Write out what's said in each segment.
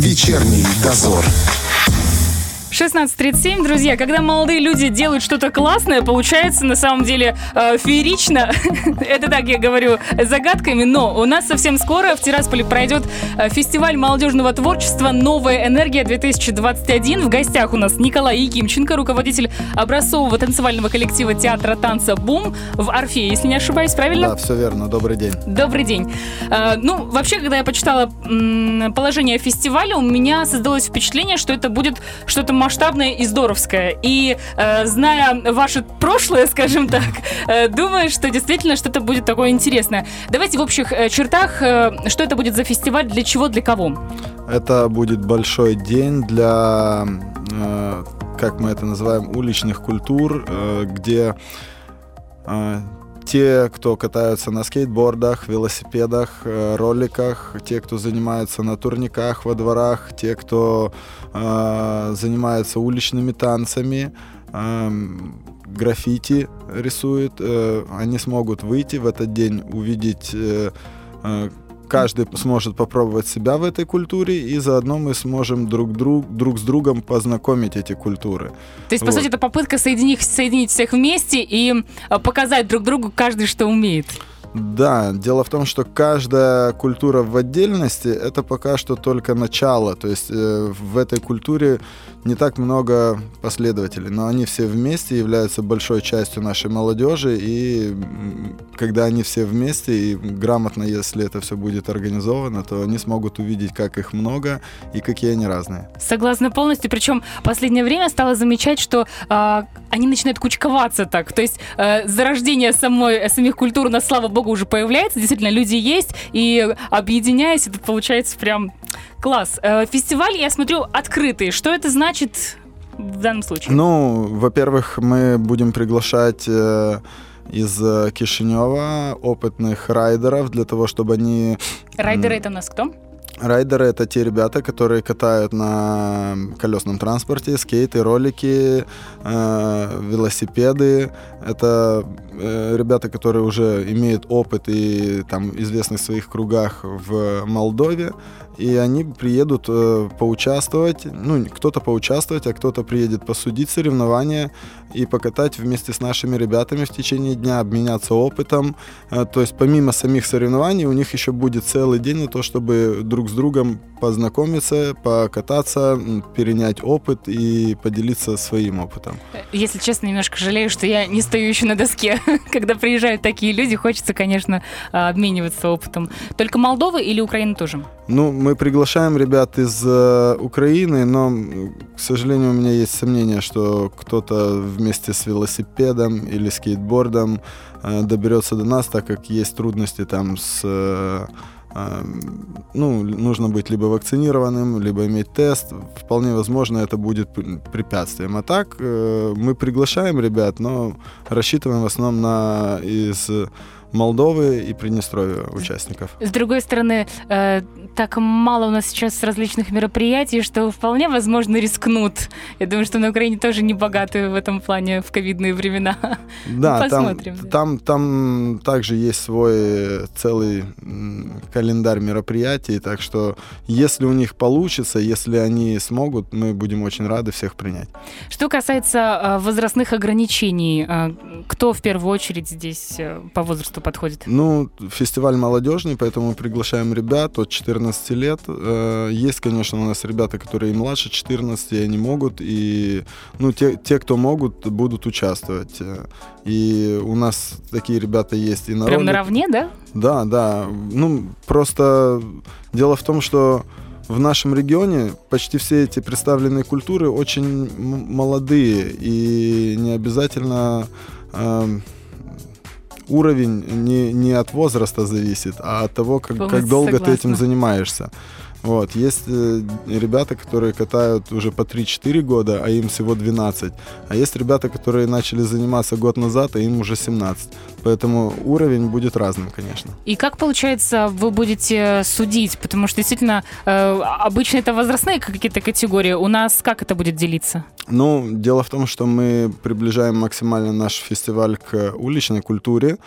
Вечерний дозор. 16.37, друзья, когда молодые люди делают что-то классное, получается на самом деле э, феерично. Это так я говорю загадками, но у нас совсем скоро в Тирасполе пройдет э, фестиваль молодежного творчества «Новая энергия-2021». В гостях у нас Николай Якимченко, руководитель образцового танцевального коллектива театра танца «Бум» в Орфе, если не ошибаюсь, правильно? Да, все верно. Добрый день. Добрый день. Э, ну, вообще, когда я почитала м, положение фестиваля, у меня создалось впечатление, что это будет что-то масштабное и здоровское. И э, зная ваше прошлое, скажем так, э, думаю, что действительно что-то будет такое интересное. Давайте в общих э, чертах, э, что это будет за фестиваль, для чего, для кого? Это будет большой день для, э, как мы это называем, уличных культур, э, где э, те, кто катаются на скейтбордах, велосипедах, э, роликах, те, кто занимается на турниках во дворах, те, кто э, занимается уличными танцами, э, граффити рисует, э, они смогут выйти в этот день, увидеть э, э, каждый сможет попробовать себя в этой культуре, и заодно мы сможем друг, друг, друг с другом познакомить эти культуры. То есть, по вот. сути, это попытка соединить, соединить всех вместе и показать друг другу каждый, что умеет. Да, дело в том, что каждая культура в отдельности это пока что только начало. То есть э, в этой культуре не так много последователей, но они все вместе являются большой частью нашей молодежи, и когда они все вместе, и грамотно, если это все будет организовано, то они смогут увидеть, как их много и какие они разные. Согласна полностью, причем последнее время стала замечать, что э, они начинают кучковаться так, то есть э, зарождение самой, самих культур, на слава богу, уже появляется, действительно, люди есть, и объединяясь, это получается прям Класс. Э, фестиваль, я смотрю, открытый. Что это значит в данном случае? Ну, во-первых, мы будем приглашать э, из э, Кишинева опытных райдеров для того, чтобы они... Райдеры это у нас кто? Райдеры это те ребята, которые катают на колесном транспорте, скейты, ролики, э, велосипеды. Это э, ребята, которые уже имеют опыт и там известны в своих кругах в Молдове и они приедут э, поучаствовать, ну, кто-то поучаствовать, а кто-то приедет посудить соревнования и покатать вместе с нашими ребятами в течение дня, обменяться опытом. Э, то есть помимо самих соревнований у них еще будет целый день на то, чтобы друг с другом познакомиться, покататься, перенять опыт и поделиться своим опытом. Если честно, немножко жалею, что я не стою еще на доске. Когда приезжают такие люди, хочется, конечно, обмениваться опытом. Только Молдова или Украина тоже? Ну, мы приглашаем ребят из э, Украины, но, к сожалению, у меня есть сомнение, что кто-то вместе с велосипедом или скейтбордом э, доберется до нас, так как есть трудности там с... Э, э, ну, нужно быть либо вакцинированным, либо иметь тест. Вполне возможно, это будет препятствием. А так э, мы приглашаем ребят, но рассчитываем в основном на из Молдовы и Приднестровья участников. С другой стороны, э, так мало у нас сейчас различных мероприятий, что вполне возможно рискнут. Я думаю, что на Украине тоже не богаты в этом плане в ковидные времена. Да, Посмотрим. Там, там, там также есть свой целый календарь мероприятий, так что если у них получится, если они смогут, мы будем очень рады всех принять. Что касается э, возрастных ограничений, э, кто в первую очередь здесь э, по возрасту подходит? Ну, фестиваль молодежный, поэтому приглашаем ребят от 14 лет. Есть, конечно, у нас ребята, которые и младше 14, и они могут, и ну, те, те, кто могут, будут участвовать. И у нас такие ребята есть и на Прям наравне, да? Да, да. Ну, просто дело в том, что в нашем регионе почти все эти представленные культуры очень молодые и не обязательно э, уровень не, не от возраста зависит, а от того, как, как долго согласна. ты этим занимаешься. Вот. Есть э, ребята, которые катают уже по 3-4 года, а им всего 12. А есть ребята, которые начали заниматься год назад, а им уже 17. Поэтому уровень будет разным, конечно. И как, получается, вы будете судить? Потому что действительно э, обычно это возрастные какие-то категории. У нас как это будет делиться? Ну, дело в том, что мы приближаем максимально наш фестиваль к уличной культуре.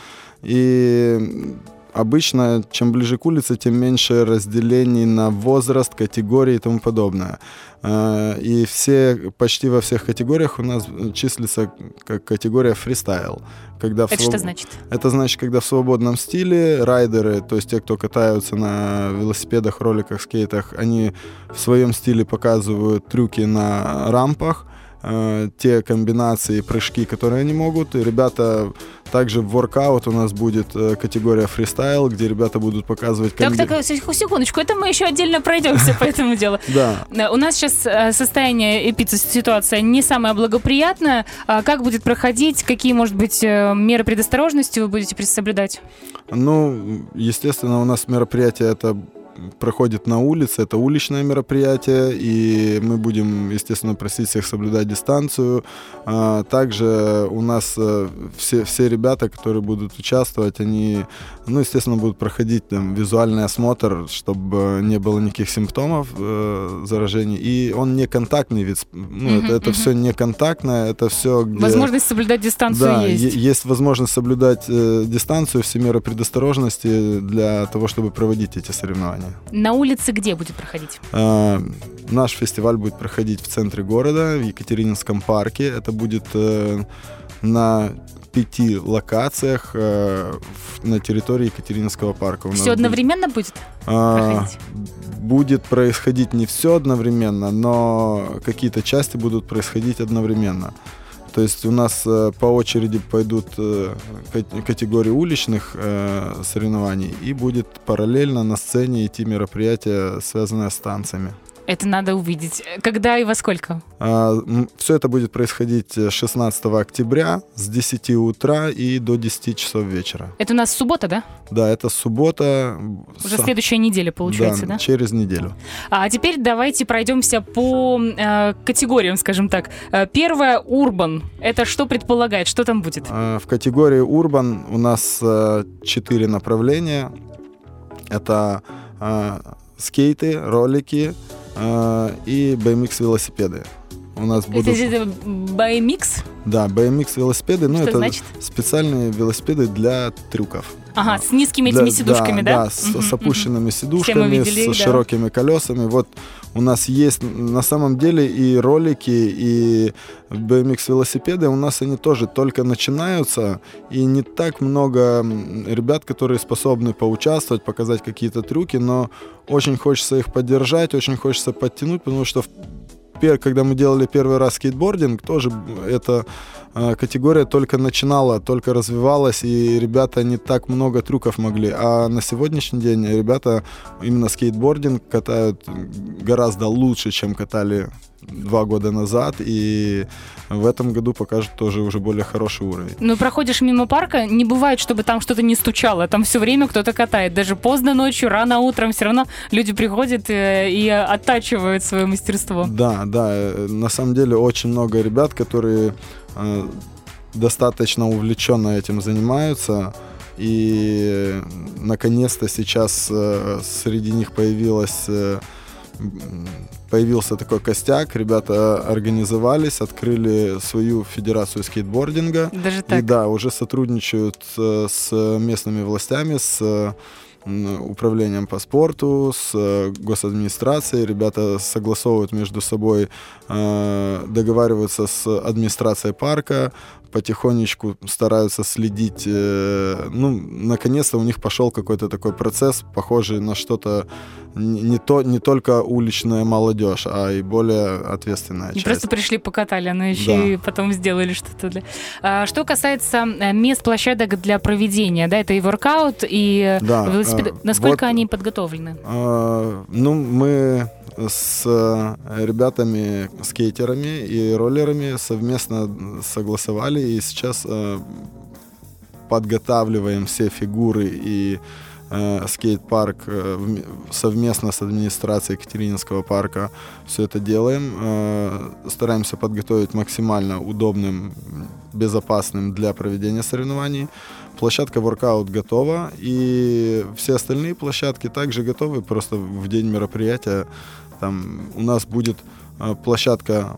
И обычно, чем ближе к улице, тем меньше разделений на возраст, категории и тому подобное. Э, и все, почти во всех категориях у нас числится как категория фристайл. Когда Это своб... что значит? Это значит, когда в свободном стиле райдеры, то есть те, кто катаются на велосипедах, роликах, скейтах, они в своем стиле показывают трюки на рампах, э, те комбинации, прыжки, которые они могут. И ребята также в воркаут у нас будет э, категория фристайл, где ребята будут показывать... Комби... Так, так, секундочку, это мы еще отдельно пройдемся по этому делу. Да. Э, у нас сейчас э, состояние ситуация не самая благоприятная. А как будет проходить? Какие, может быть, э, меры предосторожности вы будете соблюдать? Ну, естественно, у нас мероприятие это проходит на улице, это уличное мероприятие, и мы будем, естественно, просить всех соблюдать дистанцию. А, также у нас э, все, все ребята, которые будут участвовать, они, ну, естественно, будут проходить там визуальный осмотр, чтобы не было никаких симптомов э, заражений. И он не контактный вид, ну, uh-huh, это, это uh-huh. все не контактное, это все где... Возможность соблюдать дистанцию да, есть. есть возможность соблюдать э, дистанцию, все меры предосторожности для того, чтобы проводить эти соревнования. На улице где будет проходить? А, наш фестиваль будет проходить в центре города, в Екатерининском парке. Это будет э, на пяти локациях э, в, на территории Екатерининского парка. все одновременно будет, а, Будет происходить не все одновременно, но какие-то части будут происходить одновременно. То есть у нас э, по очереди пойдут э, категории уличных э, соревнований и будет параллельно на сцене идти мероприятие, связанное с танцами. Это надо увидеть. Когда и во сколько? А, все это будет происходить 16 октября с 10 утра и до 10 часов вечера. Это у нас суббота, да? Да, это суббота. Уже с... следующая неделя, получается, да? да? через неделю. А теперь давайте пройдемся по э, категориям, скажем так. Э, первая — Урбан. Это что предполагает? Что там будет? А, в категории Урбан у нас э, четыре направления. Это э, скейты, ролики, э, и BMX велосипеды. У нас будут... Это, это BMX? Да, BMX велосипеды, ну Что это значит? специальные велосипеды для трюков. Ага, с нискими для, этими сидушками, да? Да, да с, угу, с опущенными угу. сидушками, видели, с да. широкими колесами. Вот у нас есть на самом деле и ролики, и BMX велосипеды. У нас они тоже только начинаются, и не так много ребят, которые способны поучаствовать, показать какие-то трюки, но очень хочется их поддержать, очень хочется подтянуть, потому что когда мы делали первый раз скейтбординг, тоже эта э, категория только начинала, только развивалась, и ребята не так много трюков могли. А на сегодняшний день ребята именно скейтбординг катают гораздо лучше, чем катали два года назад, и в этом году покажет тоже уже более хороший уровень. Ну, проходишь мимо парка, не бывает, чтобы там что-то не стучало. Там все время кто-то катает. Даже поздно ночью, рано утром все равно люди приходят э, и оттачивают свое мастерство. Да, да. Э, на самом деле очень много ребят, которые э, достаточно увлеченно этим занимаются. И наконец-то сейчас среди них появилась появился такой костяк, ребята организовались, открыли свою федерацию скейтбординга. Даже так? И да, уже сотрудничают э, с местными властями, с управлением по спорту, с э, госадминистрацией. Ребята согласовывают между собой, э, договариваются с администрацией парка, потихонечку стараются следить. Э, ну, наконец-то у них пошел какой-то такой процесс, похожий на что-то не, то, не только уличная молодежь, а и более ответственная не часть. просто пришли покатали, но еще да. и потом сделали что-то. Для... А, что касается э, мест площадок для проведения, да, это и воркаут, и да, велосипед... а, Насколько вот, они подготовлены? А, ну, мы с э, ребятами, скейтерами и роллерами совместно согласовали и сейчас э, подготавливаем все фигуры и э, скейт-парк э, совместно с администрацией Екатерининского парка все это делаем. Э, стараемся подготовить максимально удобным, безопасным для проведения соревнований. Площадка воркаут готова, и все остальные площадки также готовы, просто в день мероприятия там у нас будет э, площадка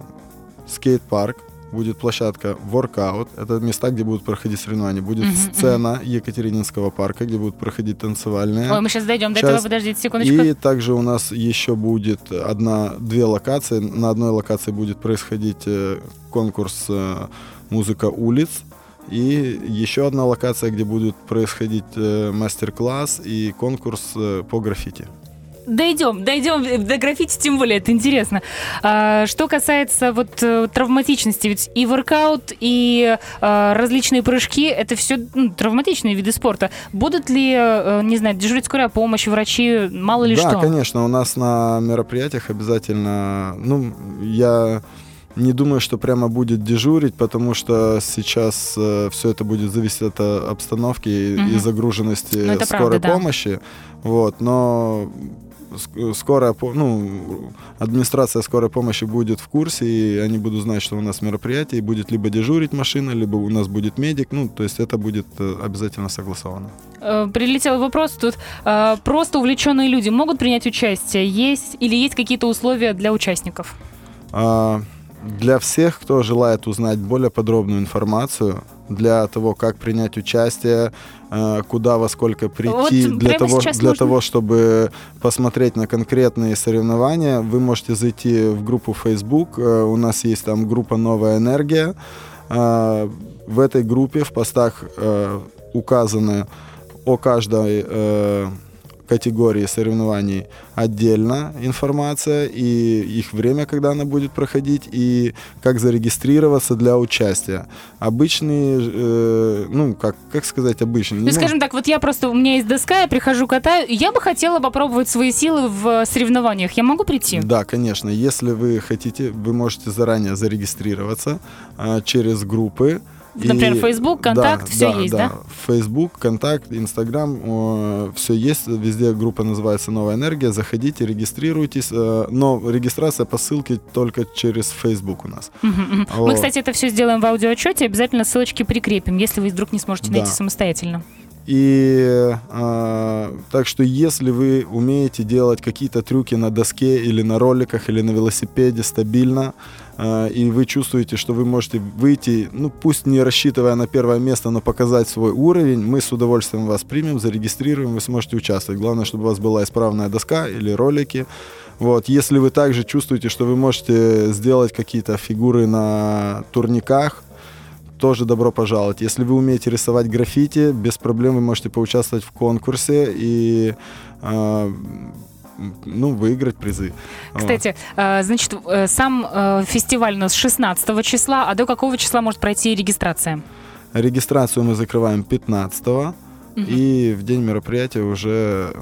скейт-парк, будет площадка Workout, это места, где будут проходить соревнования. Будет Мгм, сцена Екатерининского парка, где будут проходить танцевальные. Ой, мы сейчас дойдем до этого, подождите секундочку. И также у нас еще будет одна, две локации. На одной локации будет происходить э, конкурс э, «Музыка улиц». И еще одна локация, где будет происходить э, мастер-класс и конкурс э, по граффити. Дойдем, дойдем до граффити, тем более, это интересно. А, что касается вот э, травматичности, ведь и воркаут, и э, различные прыжки, это все травматичные виды спорта. Будут ли, не знаю, дежурить скорая помощь, врачи, мало ли да, что? конечно, у нас на мероприятиях обязательно, ну, я не думаю, что прямо будет дежурить, потому что сейчас все это будет зависеть от э, обстановки и- Мгм. и загруженности Ну, скорой правда, да. помощи. Вот, но ск- скорая, ну, администрация скорой помощи будет в курсе, и они будут знать, что у нас мероприятие, и будет либо дежурить машина, либо у нас будет медик, ну, то есть это будет э, обязательно согласовано. Э, Прилетел вопрос тут. э, Просто увлеченные люди могут принять участие? Есть или есть какие-то условия для участников? А, Для всех, кто желает узнать более подробную информацию, для того, как принять участие, э, куда во сколько прийти, Вот для, того, для можно? того, чтобы посмотреть на конкретные соревнования, вы можете зайти в группу Facebook. Э, У нас есть там группа «Новая энергия». Э, В этой группе в постах указаны о каждой категории соревнований отдельно информация и их время, когда она будет проходить, и как зарегистрироваться для участия. Обычные, э, ну, как, как сказать обычные? Ну, скажем так, вот я просто, у меня есть доска, я прихожу, катаю, я бы хотела попробовать свои силы в соревнованиях. Я могу прийти? Да, конечно. Если вы хотите, вы можете заранее зарегистрироваться э, через группы. Например, Facebook, Контакт, всё есть, да? Facebook, Контакт, Инстаграм, все есть. Везде группа называется «Новая энергия». Заходите, регистрируйтесь. э, но регистрация по ссылке только через Facebook у нас. Мы, кстати, это все сделаем в аудиоотчете, обязательно ссылочки прикрепим, если вы вдруг не сможете Да. найти самостоятельно. И э, так что если вы умеете делать какие-то трюки на доске или на роликах или на велосипеде стабильно, э, и вы чувствуете, что вы можете выйти, ну пусть не рассчитывая на первое место, но показать свой уровень, мы с удовольствием вас примем, зарегистрируем, вы сможете участвовать. Главное, чтобы у вас была исправная доска или ролики. Вот. Если вы также чувствуете, что вы можете сделать какие-то фигуры на турниках, тоже добро пожаловать. Если вы умеете рисовать граффити, без проблем вы можете поучаствовать в конкурсе и э, ну, выиграть призы. Кстати, э, значит, э, сам э, фестиваль у нас 16 числа, а до какого числа может пройти регистрация? Регистрацию мы закрываем 15 и в день мероприятия уже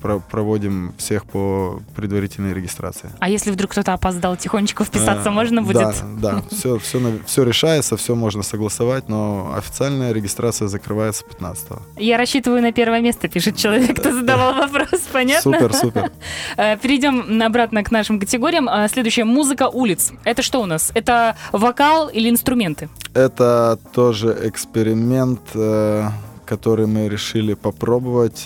про- проводим всех по предварительной регистрации. А если вдруг кто-то опоздал тихонечко вписаться, Э, можно будет? Да, да, все, все, все решается, все можно согласовать, но официальная регистрация закрывается 15 Я рассчитываю на первое место, пишет человек, кто задавал вопрос, понятно? Супер, супер. Э, Перейдем обратно к нашим категориям. Э, Следующая музыка улиц. Это что у нас? Это вокал или инструменты? Это тоже эксперимент, э, который мы решили попробовать.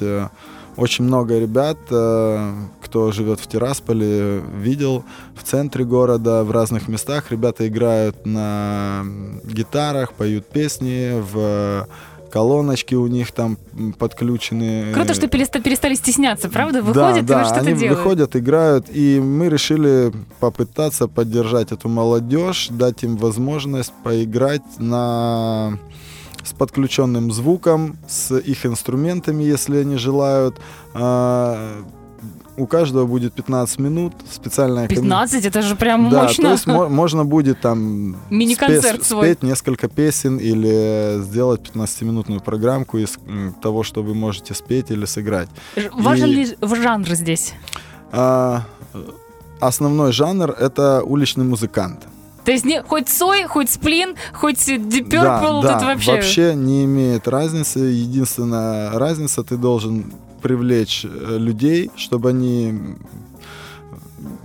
Очень много ребят, э, кто живет в Тирасполе, видел в центре города, в разных местах. Ребята играют на гитарах, поют песни, в колоночки у них там подключены. Круто, что переста- перестали стесняться, правда? Да, Выходят да, и вот что-то они делают. выходят, играют, и мы решили попытаться поддержать эту молодежь, дать им возможность поиграть на с подключенным звуком, с их инструментами, если они желают. А, у каждого будет 15 минут, специальная коми- 15, это же прям да, мощно. то есть мо- можно будет там Мини-концерт спе- свой. спеть несколько песен или сделать 15-минутную программку из того, что вы можете спеть или сыграть. Важен И- ли жанр здесь? А, основной жанр это уличный музыкант. То есть не, хоть Сой, хоть Сплин, хоть Deep да, Purple, да, тут вообще... не имеет разницы. Единственная разница, ты должен привлечь э, людей, чтобы они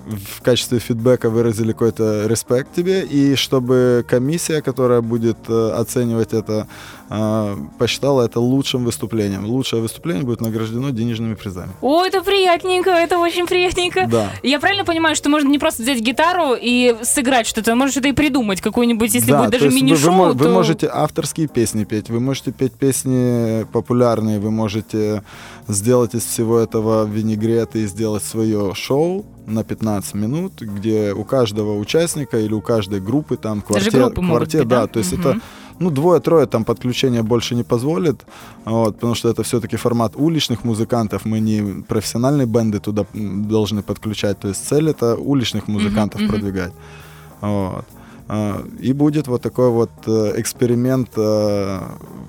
в качестве фидбэка выразили какой-то респект тебе, и чтобы комиссия, которая будет э, оценивать это, э, посчитала это лучшим выступлением. Лучшее выступление будет награждено денежными призами. О, это приятненько, это очень приятненько. Да. Я правильно понимаю, что можно не просто взять гитару и сыграть что-то, а можно что-то и придумать, какую-нибудь, если да, будет даже есть вы- мини-шоу, вы, то... вы можете авторские песни петь, вы можете петь песни популярные, вы можете сделать из всего этого винегрет и сделать свое шоу на 15 минут, где у каждого участника или у каждой группы там Даже квартет, группы могут квартет, быть, да? да, то есть Мгм. это ну, двое-трое там подключения больше не позволит, вот, потому что это все-таки формат уличных музыкантов, мы не профессиональные бенды туда должны подключать, то есть цель это уличных музыкантов мгм. продвигать. Вот. А, И будет вот такой вот э, эксперимент э,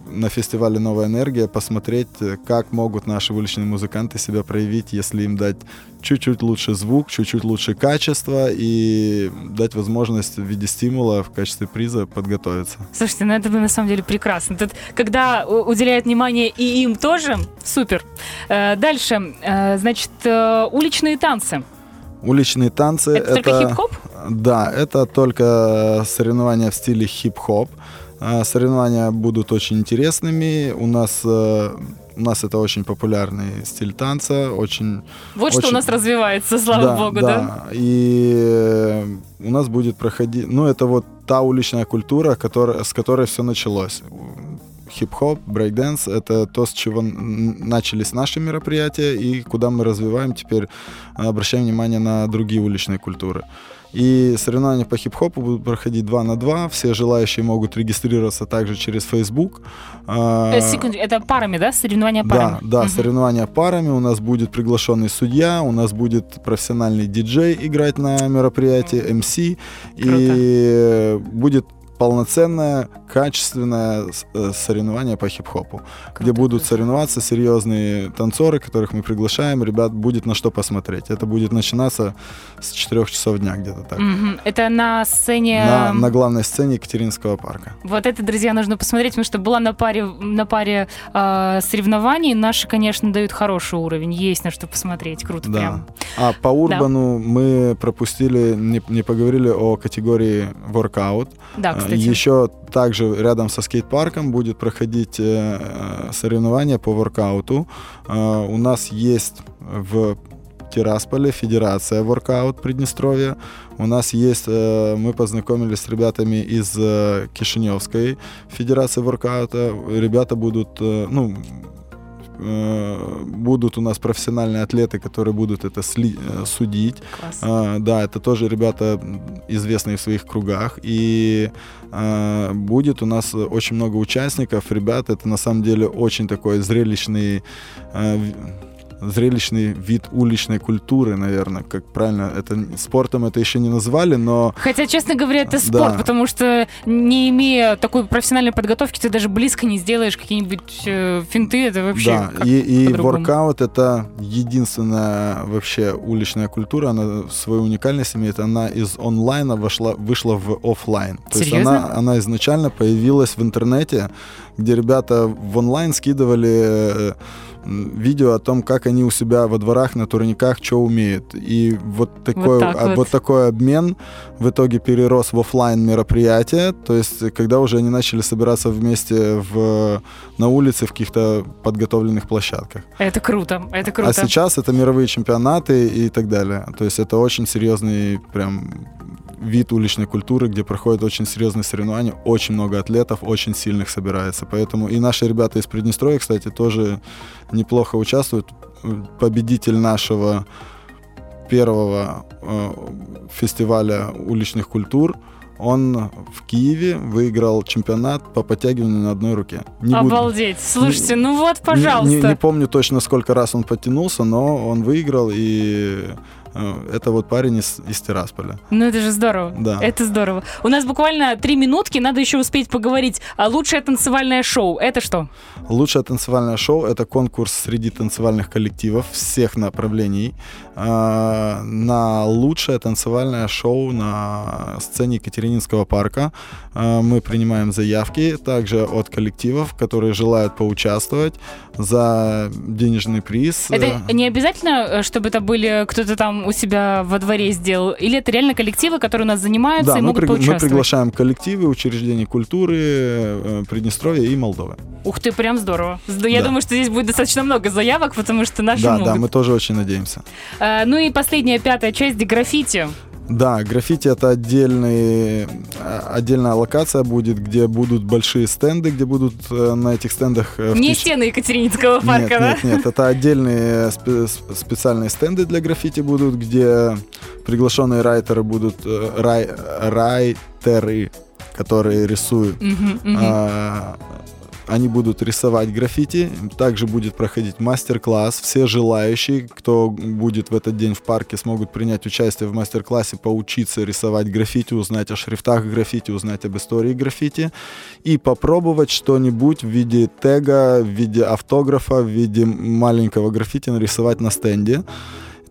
на фестивале «Новая энергия», посмотреть, э, как могут наши уличные музыканты себя проявить, если им дать чуть-чуть лучше звук, чуть-чуть лучше качество и дать возможность в виде стимула в качестве приза подготовиться. Слушайте, ну это на самом деле прекрасно. Тут, когда уделяют внимание и им тоже, супер. Э, Дальше, э, значит, уличные танцы. Уличные танцы Это, только хип-хоп? Да, это только соревнования в стиле хип-хоп. Соревнования будут очень интересными. У нас, э, у нас это очень популярный стиль танца, очень Вот что у Очень- нас развивается, слава богу, да? И э, у нас будет проходить, ну это вот та уличная культура, которая, с которой все началось. Хип-хоп, брейкденс — это то, с чего начались наши мероприятия и куда мы развиваем теперь, обращаем внимание на другие уличные культуры. И соревнования по хип-хопу будут проходить 2 на 2. Все желающие могут регистрироваться также через Facebook. А, Э, секунду, это парами, да? Соревнования парами? да, да, Мгм. соревнования парами. У нас будет приглашенный судья, у нас будет профессиональный диджей играть на мероприятии, МС. И будет полноценное, качественное э, соревнование по хип-хопу, где будут соревноваться серьезные танцоры, которых мы приглашаем. Ребят, будет на что посмотреть. Это будет начинаться с 4 часов дня где-то так. Мгм. Это на сцене... На, на главной сцене Екатеринского парка. Вот это, друзья, нужно посмотреть, потому что была на паре, на паре э, соревнований. Наши, конечно, дают хороший уровень. Есть на что посмотреть. Круто Да. прям. А по Урбану мы пропустили, не, не поговорили о категории воркаут. Да, А, кстати. Еще также рядом со скейт-парком будет проходить э, э, соревнования по воркауту. Э, у нас есть в Тирасполе федерация воркаут Приднестровья. У нас есть, мы познакомились с ребятами из Кишиневской федерации воркаута. Ребята будут, ну, э, будут у нас профессиональные атлеты, которые будут это сли- э, судить. Класс. А, да, это тоже ребята известные в своих кругах. И а, будет у нас очень много участников. Ребят, это на самом деле очень такой зрелищный зрелищный вид уличной культуры, наверное, как правильно, это спортом это еще не назвали, но Хотя, честно говоря, это спорт, Да. потому что не имея такой профессиональной подготовки, ты даже близко не сделаешь какие-нибудь э, финты. Это вообще да, и, и воркаут это единственная вообще уличная культура, она свою уникальность имеет, она из онлайна вошла, вышла в офлайн. То есть она, она изначально появилась в интернете, где ребята в онлайн скидывали э, видео о том, как они у себя во дворах на турниках что умеют. И вот такой, так а, вот. такой обмен в итоге перерос в офлайн мероприятие. То есть, когда уже они начали собираться вместе в, на улице в каких-то подготовленных площадках. Это круто, это круто. А сейчас это мировые чемпионаты и так далее. То есть это очень серьезный прям вид уличной культуры, где проходят очень серьезные соревнования, очень много атлетов, очень сильных собирается. Поэтому и наши ребята из Приднестровья, кстати, тоже неплохо участвуют. Победитель нашего первого э, фестиваля уличных культур, он в Киеве выиграл чемпионат по подтягиванию на одной руке. Не буду- Обалдеть. Слушайте, ну вот, не- пожалуйста. Не, не помню точно, сколько раз он подтянулся, но он выиграл, и это вот парень из, из Тирасполя. Ну это же здорово. Да. Это здорово. У нас буквально три минутки, надо еще успеть поговорить. А лучшее танцевальное шоу это что? Лучшее танцевальное шоу — это конкурс среди танцевальных коллективов всех направлений э, на лучшее танцевальное шоу на сцене Екатерининского парка. Э, мы принимаем заявки также от коллективов, которые желают поучаствовать за денежный приз. Это не обязательно, э, чтобы это были кто-то там у себя во дворе сделал? Или это реально коллективы, которые у нас занимаются да, и мы, могут при- мы поучаствовать? приглашаем коллективы, учреждений культуры э, Приднестровья и Молдовы. Ух ты, прям здорово. Зд- Я Да. думаю, что здесь будет достаточно много заявок, потому что наши да, могут. да, мы тоже очень надеемся. А, ну и последняя, пятая часть, граффити. Да, граффити это отдельный, а, отдельная локация будет, где будут большие стенды, где будут э, на этих стендах... э, Не теч- стены Екатерининского парка, нет, да? нет, нет, это отдельные спе- специальные стенды для граффити будут, где приглашенные райтеры будут, э, рай, райтеры, которые рисуют мгм. А, Они будут рисовать граффити. Также будет проходить мастер-класс. Все желающие, кто будет в этот день в парке, смогут принять участие в мастер-классе, поучиться рисовать граффити, узнать о шрифтах граффити, узнать об истории граффити и попробовать что-нибудь в виде тега, в виде автографа, в виде маленького граффити нарисовать на стенде.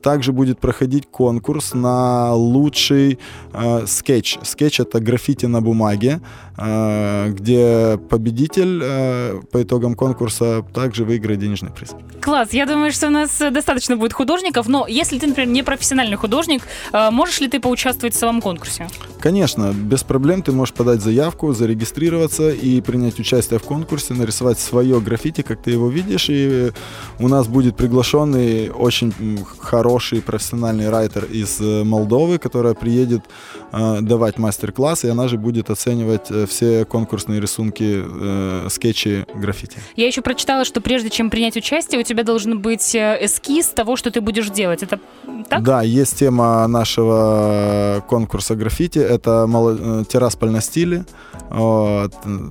Также будет проходить конкурс на лучший э, скетч. Скетч это граффити на бумаге, э, где победитель э, по итогам конкурса также выиграет денежный приз. Класс, я думаю, что у нас достаточно будет художников, но если ты, например, не профессиональный художник, э, можешь ли ты поучаствовать в самом конкурсе? Конечно, без проблем ты можешь подать заявку, зарегистрироваться и принять участие в конкурсе, нарисовать свое граффити, как ты его видишь, и у нас будет приглашенный очень м, хороший профессиональный райтер из э, Молдовы, которая приедет э, давать мастер-класс, и она же будет оценивать э, все конкурсные рисунки, э, скетчи граффити. Я еще прочитала, что прежде чем принять участие, у тебя должен быть э, эскиз того, что ты будешь делать. Это так? Да, есть тема нашего конкурса граффити. Это мало- Тирасполь на стиле.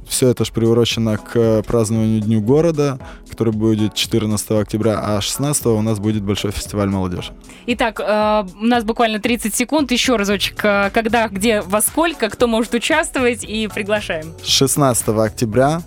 Все это же приурочено к празднованию Дню города, который будет 14 октября, а 16 у нас будет большой фестиваль молодежи. Итак, э, у нас буквально 30 секунд. Еще разочек, э, когда, где, во сколько, кто может участвовать и приглашаем. 16 октября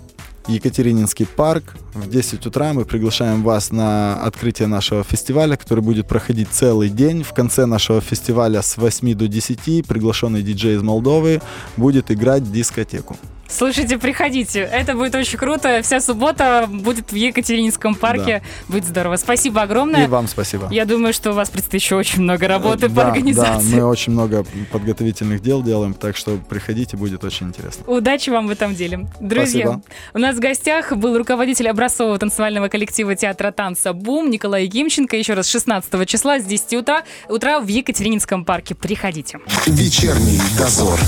Екатерининский парк. В 10 утра мы приглашаем вас на открытие нашего фестиваля, который будет проходить целый день. В конце нашего фестиваля с 8 до 10 приглашенный диджей из Молдовы будет играть дискотеку. Слушайте, приходите. Это будет очень круто. Вся суббота будет в Екатерининском парке. Будет здорово. Спасибо огромное. И вам спасибо. Я думаю, что у вас предстоит еще очень много работы по Да, организации. Да, мы очень много подготовительных дел делаем, так что приходите, будет очень интересно. Удачи вам в этом деле. Друзья, Спасибо. у нас в гостях был руководитель образцового танцевального коллектива театра танца «Бум» Николай Гимченко. Еще раз, 16 числа с 10 утра, утра в Екатерининском парке. Приходите. Вечерний дозор.